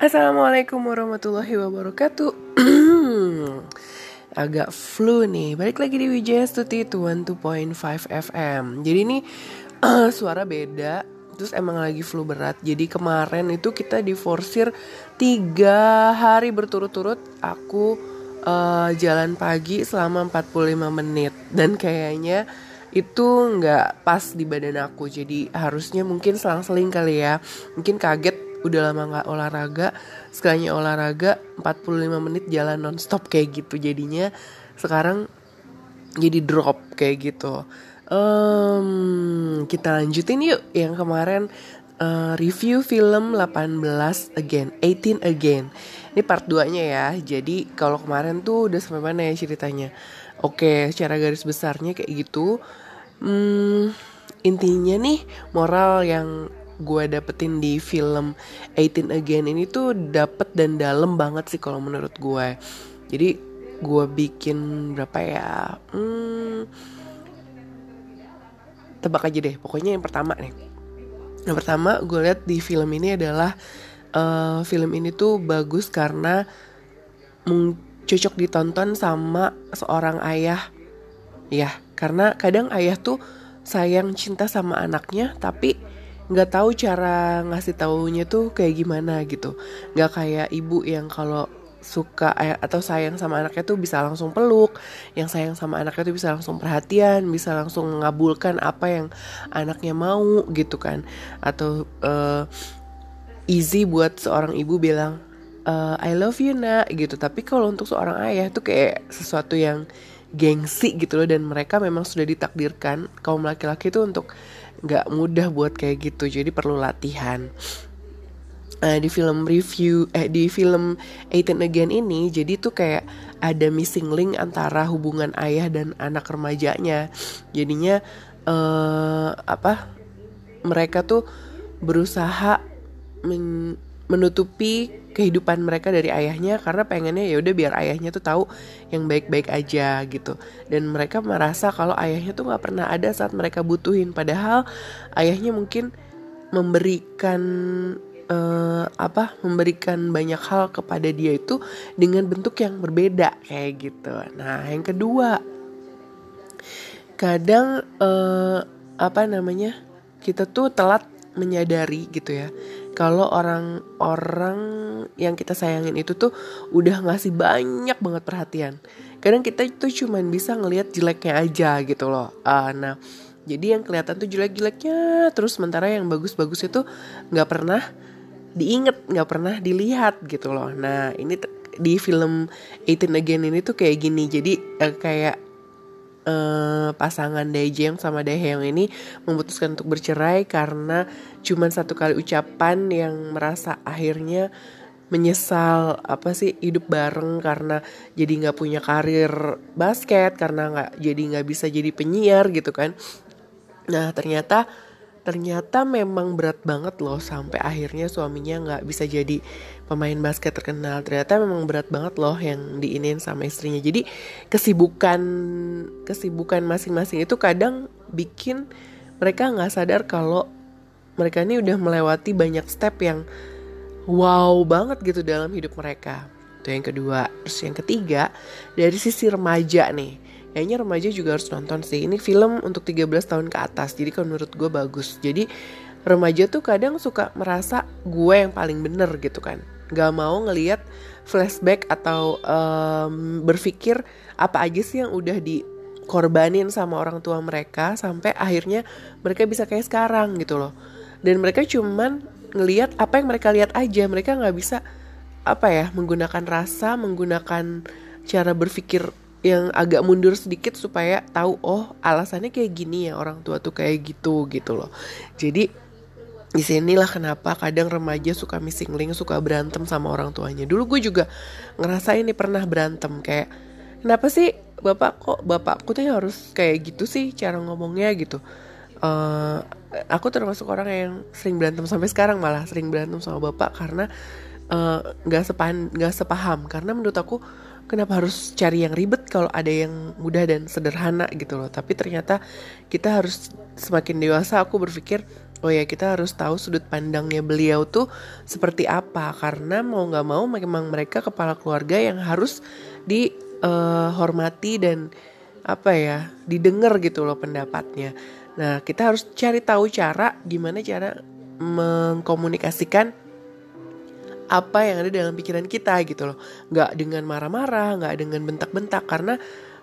Assalamualaikum warahmatullahi wabarakatuh. Agak flu nih. Balik lagi di Wijaya Stuti 12.5 FM Jadi ini uh, suara beda Terus emang lagi flu berat. Jadi kemarin itu kita diforsir Tiga hari berturut-turut Aku uh, jalan pagi selama 45 menit. Dan kayaknya itu nggak pas di badan aku. Jadi harusnya mungkin selang-seling kali ya. Mungkin kaget udah lama nggak olahraga. Sekalinya olahraga 45 menit jalan nonstop kayak gitu jadinya. Sekarang jadi drop kayak gitu. Um, kita lanjutin yuk yang kemarin. Uh, review film 18 again 18 again. Ini part 2 nya ya. Jadi kalau kemarin tuh udah sampai mana ya ceritanya? Oke secara garis besarnya kayak gitu. Hmm, intinya nih moral yang gue dapetin di film 18 Again ini tuh dapet dan dalam banget sih kalau menurut gue jadi gue bikin berapa ya? Hmm, tebak aja deh. Pokoknya yang pertama nih. Yang pertama gue lihat di film ini adalah uh, film ini tuh bagus karena cocok ditonton sama seorang ayah. Ya karena kadang ayah tuh sayang cinta sama anaknya tapi nggak tahu cara ngasih taunya tuh kayak gimana gitu. Nggak kayak ibu yang kalau suka eh, atau sayang sama anaknya tuh bisa langsung peluk. Yang sayang sama anaknya tuh bisa langsung perhatian bisa langsung mengabulkan apa yang anaknya mau gitu kan. Atau uh, easy buat seorang ibu bilang uh, I love you nak gitu. Tapi kalau untuk seorang ayah tuh kayak sesuatu yang gengsi gitu loh dan mereka memang sudah ditakdirkan kaum laki-laki itu untuk nggak mudah buat kayak gitu jadi perlu latihan. Uh, di film review eh di film 18 Again ini jadi tuh kayak ada missing link antara hubungan ayah dan anak remajanya. Jadinya uh, apa mereka tuh berusaha men menutupi kehidupan mereka dari ayahnya karena pengennya ya udah biar ayahnya tuh tahu yang baik-baik aja gitu. Dan mereka merasa kalau ayahnya tuh nggak pernah ada saat mereka butuhin. Padahal ayahnya mungkin memberikan uh, apa memberikan banyak hal kepada dia itu dengan bentuk yang berbeda kayak gitu. Nah yang kedua kadang uh, apa namanya kita tuh telat menyadari gitu ya kalau orang-orang yang kita sayangin itu tuh udah ngasih banyak banget perhatian. Kadang kita itu cuman bisa ngelihat jeleknya aja gitu loh. Uh, nah, jadi yang kelihatan tuh jelek-jeleknya terus sementara yang bagus-bagus itu nggak pernah diinget, nggak pernah dilihat gitu loh. Nah, ini di film 18 Again ini tuh kayak gini. Jadi uh, kayak uh, pasangan Daejeong sama Daehyung ini memutuskan untuk bercerai karena cuma satu kali ucapan yang merasa akhirnya menyesal apa sih hidup bareng karena jadi nggak punya karir basket karena nggak jadi nggak bisa jadi penyiar gitu kan. Nah ternyata ternyata memang berat banget loh sampai akhirnya suaminya nggak bisa jadi pemain basket terkenal. Ternyata memang berat banget loh yang diinin sama istrinya. Jadi kesibukan kesibukan masing-masing itu kadang bikin mereka nggak sadar kalau mereka ini udah melewati banyak step yang wow banget gitu dalam hidup mereka. Itu yang kedua. Terus yang ketiga dari sisi remaja nih kayaknya remaja juga harus nonton sih. Ini film untuk 13 tahun ke atas jadi kalau menurut gue bagus. Jadi remaja tuh kadang suka merasa gue yang paling bener gitu kan. Gak mau ngeliat flashback atau um, berpikir apa aja sih yang udah dikorbanin sama orang tua mereka sampai akhirnya mereka bisa kayak sekarang gitu loh. Dan mereka cuman ngeliat apa yang mereka lihat aja. Mereka nggak bisa apa ya menggunakan rasa menggunakan cara berpikir yang agak mundur sedikit supaya tahu oh alasannya kayak gini ya orang tua tuh kayak gitu gitu loh. Jadi di sinilah kenapa kadang remaja suka missing link suka berantem sama orang tuanya. Dulu gue juga ngerasain nih pernah berantem kayak kenapa sih bapak kok bapakku tuh harus kayak gitu sih cara ngomongnya? Gitu. Uh, aku termasuk orang yang sering berantem sampai sekarang malah sering berantem sama bapak karena eh, nggak uh, sepan nggak sepaham. Karena menurut aku kenapa harus cari yang ribet kalau ada yang mudah dan sederhana gitu loh. Tapi ternyata kita harus semakin dewasa aku berpikir oh ya kita harus tahu sudut pandangnya beliau tuh seperti apa. Karena mau nggak mau memang mereka kepala keluarga yang harus dihormati uh, dan apa ya didengar gitu loh pendapatnya. Nah kita harus cari tahu cara gimana cara mengkomunikasikan apa yang ada dalam pikiran kita gitu loh. Nggak dengan marah-marah nggak dengan bentak-bentak karena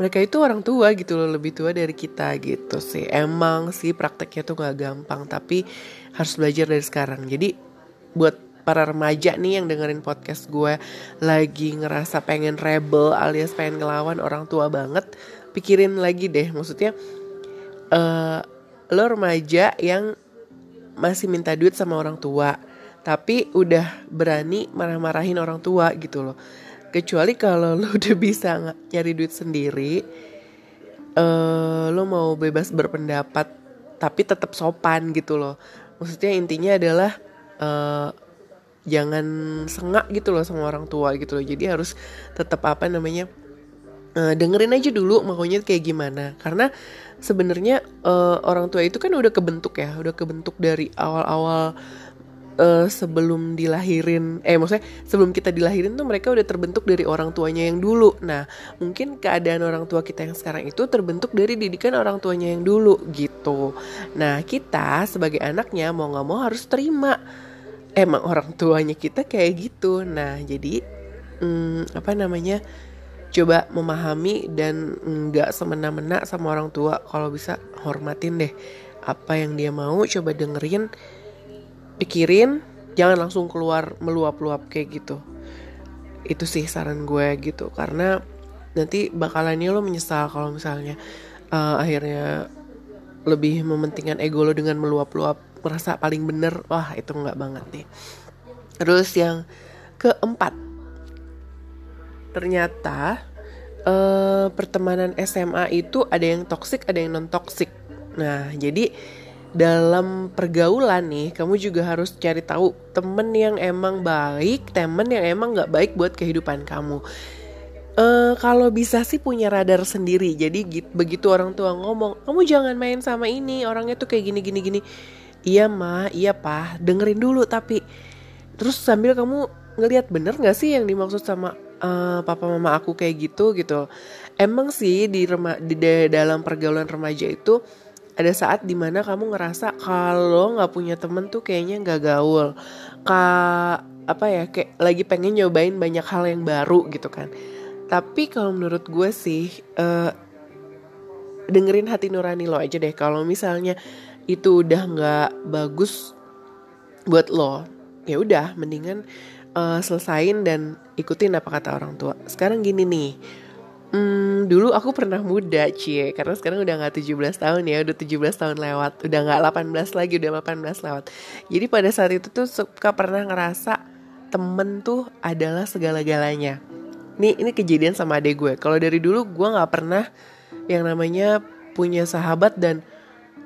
mereka itu orang tua gitu loh lebih tua dari kita gitu sih. Emang sih prakteknya tuh gak gampang tapi harus belajar dari sekarang. Jadi buat para remaja nih yang dengerin podcast gue lagi ngerasa pengen rebel alias pengen ngelawan orang tua banget pikirin lagi deh. Maksudnya uh, lo remaja yang masih minta duit sama orang tua tapi udah berani marah-marahin orang tua gitu loh. Kecuali kalau lo udah bisa nyari duit sendiri uh, lo mau bebas berpendapat tapi tetap sopan gitu loh. Maksudnya intinya adalah uh, jangan sengak gitu loh sama orang tua gitu loh. Jadi harus tetap apa namanya uh, dengerin aja dulu maunya kayak gimana. Karena sebenarnya uh, orang tua itu kan udah kebentuk ya udah kebentuk dari awal-awal uh, sebelum dilahirin eh maksudnya sebelum kita dilahirin tuh mereka udah terbentuk dari orang tuanya yang dulu. Nah mungkin keadaan orang tua kita yang sekarang itu terbentuk dari didikan orang tuanya yang dulu gitu. Nah kita sebagai anaknya mau nggak mau harus terima emang orang tuanya kita kayak gitu. Nah jadi hmm, apa namanya coba memahami dan nggak semena-mena sama orang tua. Kalau bisa hormatin deh apa yang dia mau coba dengerin pikirin jangan langsung keluar meluap-luap kayak gitu. Itu sih saran gue gitu karena nanti bakalannya lo menyesal kalau misalnya uh, akhirnya lebih mementingkan ego lo dengan meluap-luap merasa paling bener wah itu nggak banget nih. Terus yang keempat ternyata uh, pertemanan SMA itu ada yang toksik ada yang non toksik nah jadi dalam pergaulan nih kamu juga harus cari tahu temen yang emang baik temen yang emang nggak baik buat kehidupan kamu. Uh, kalau bisa sih punya radar sendiri. Jadi begitu orang tua ngomong kamu jangan main sama ini orangnya tuh kayak gini gini gini. Iya ma iya pa dengerin dulu tapi terus sambil kamu ngelihat bener nggak sih yang dimaksud sama uh, papa mama aku kayak gitu gitu? Emang sih di, rema di dalam pergaulan remaja itu ada saat di mana kamu ngerasa kalau nggak punya temen tuh kayaknya nggak gaul. Kak apa ya kayak lagi pengen nyobain banyak hal yang baru gitu kan. Tapi kalau menurut gue sih uh, dengerin hati nurani lo aja deh. Kalau misalnya itu udah nggak bagus buat lo ya udah mendingan uh, selesain dan ikutin apa kata orang tua. Sekarang gini nih Hmm, dulu aku pernah muda cie. Karena sekarang udah gak 17 tahun ya Udah 17 tahun lewat. Udah gak 18 lagi Udah 18 lewat. Jadi pada saat itu tuh suka pernah ngerasa Temen tuh adalah segala-galanya. Nih ini kejadian sama adek gue. Kalau dari dulu gue gak pernah Yang namanya punya sahabat dan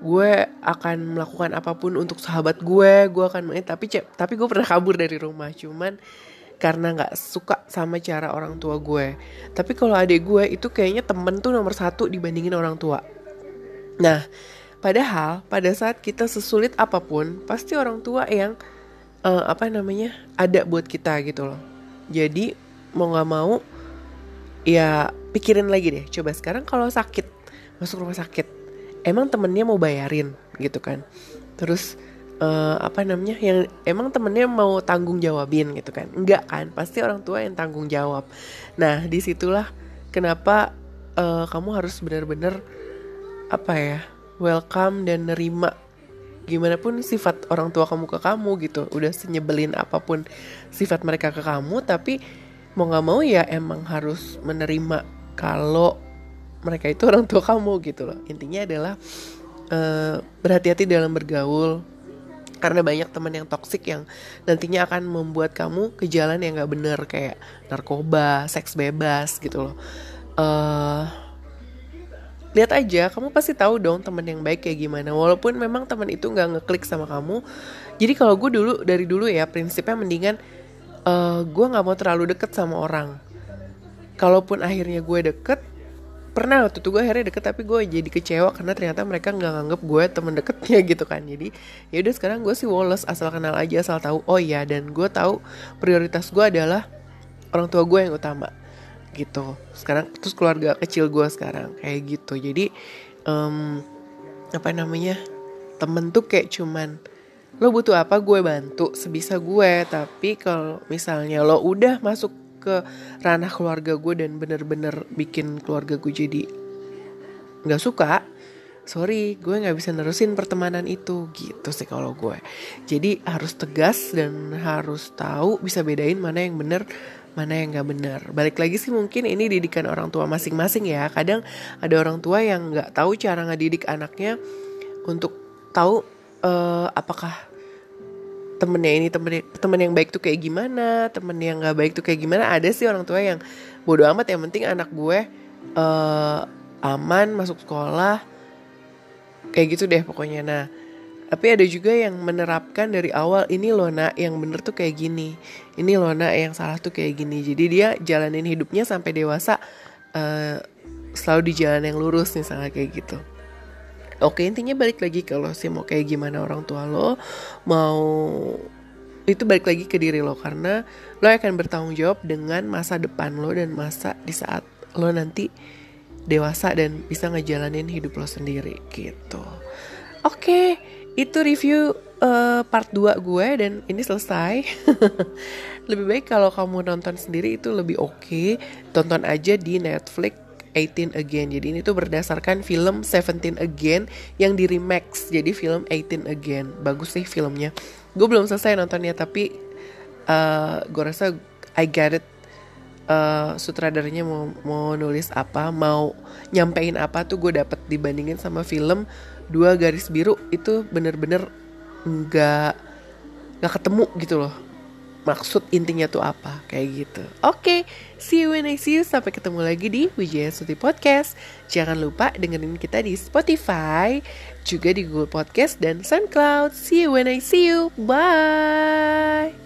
gue akan melakukan apa pun untuk sahabat gue gue akan main. Tapi tapi gue pernah kabur dari rumah. Cuman karena nggak suka sama cara orang tua gue. Tapi kalau adik gue itu kayaknya temen tuh nomor satu dibandingin orang tua. Nah, padahal pada saat kita sesulit apa pun, pasti orang tua yang uh, apa namanya ada buat kita gitu loh. Jadi mau nggak mau, ya pikirin lagi deh. Coba sekarang kalau sakit masuk rumah sakit, emang temennya mau bayarin gitu kan? Terus uh, apa namanya yang emang temennya mau tanggung jawabin gitu kan. Enggak kan pasti orang tua yang tanggung jawab. Nah di situlah kenapa uh, kamu harus benar-benar apa ya welcome dan nerima gimana pun sifat orang tua kamu ke kamu gitu. Udah senyebelin apa pun sifat mereka ke kamu tapi mau nggak mau ya emang harus menerima kalau mereka itu orang tua kamu gitu loh. Intinya adalah uh, berhati-hati dalam bergaul karena banyak teman yang toksik yang nantinya akan membuat kamu ke jalan yang gak bener kayak narkoba, seks bebas gitu loh. Uh, lihat aja, kamu pasti tahu dong teman yang baik kayak gimana. Walaupun memang teman itu nggak ngeklik sama kamu. Jadi kalau gue dulu dari dulu ya prinsipnya mendingan uh, gue nggak mau terlalu deket sama orang. Kalaupun akhirnya gue deket, pernah waktu itu gue akhirnya deket tapi gue jadi kecewa karena ternyata mereka nggak nganggep gue temen deketnya gitu kan. Jadi ya udah sekarang gue sih Wallace asal kenal aja asal tahu oh iya dan gue tahu prioritas gue adalah orang tua gue yang utama gitu. Sekarang terus keluarga kecil gue sekarang kayak gitu. Jadi um, apa namanya temen tuh kayak cuman lo butuh apa gue bantu sebisa gue. Tapi kalau misalnya lo udah masuk ke ranah keluarga gue dan bener-bener bikin keluarga gue jadi nggak suka sorry gue nggak bisa nerusin pertemanan itu gitu sih kalau gue. Jadi harus tegas dan harus tahu bisa bedain mana yang bener mana yang nggak benar balik lagi sih mungkin ini didikan orang tua masing-masing ya. Kadang ada orang tua yang nggak tahu cara ngedidik anaknya untuk tahu uh, apakah temennya ini temen temen yang baik tuh kayak gimana temen yang nggak baik tuh kayak gimana. Ada sih orang tua yang bodoh amat yang penting anak gue uh, aman masuk sekolah kayak gitu deh pokoknya. Nah tapi ada juga yang menerapkan dari awal ini loh nak yang bener tuh kayak gini. Ini loh nak yang salah tuh kayak gini. Jadi dia jalanin hidupnya sampai dewasa uh, selalu di jalan yang lurus misalnya kayak gitu Oke intinya balik lagi kalau sih mau kayak gimana orang tua lo mau itu balik lagi ke diri lo karena lo akan bertanggung jawab dengan masa depan lo dan masa di saat lo nanti dewasa dan bisa ngejalanin hidup lo sendiri gitu. Oke, itu review uh, part 2 gue dan ini selesai. lebih baik kalau kamu nonton sendiri itu lebih oke. Okay. Tonton aja di Netflix 18 Again. Jadi ini tuh berdasarkan film 17 Again yang di remix jadi film 18 Again. Bagus sih filmnya. Gue belum selesai nontonnya tapi uh, gue rasa I get it. Uh, sutradaranya mau mau nulis apa, mau nyampein apa tuh gue dapet dibandingin sama film dua garis biru itu bener-bener nggak nggak ketemu gitu loh maksud intinya tuh apa kayak gitu. Oke, okay, see you when I see you. Sampai ketemu lagi di Wijaya Suti Podcast. Jangan lupa dengerin kita di Spotify, juga di Google Podcast dan SoundCloud. See you when I see you. Bye.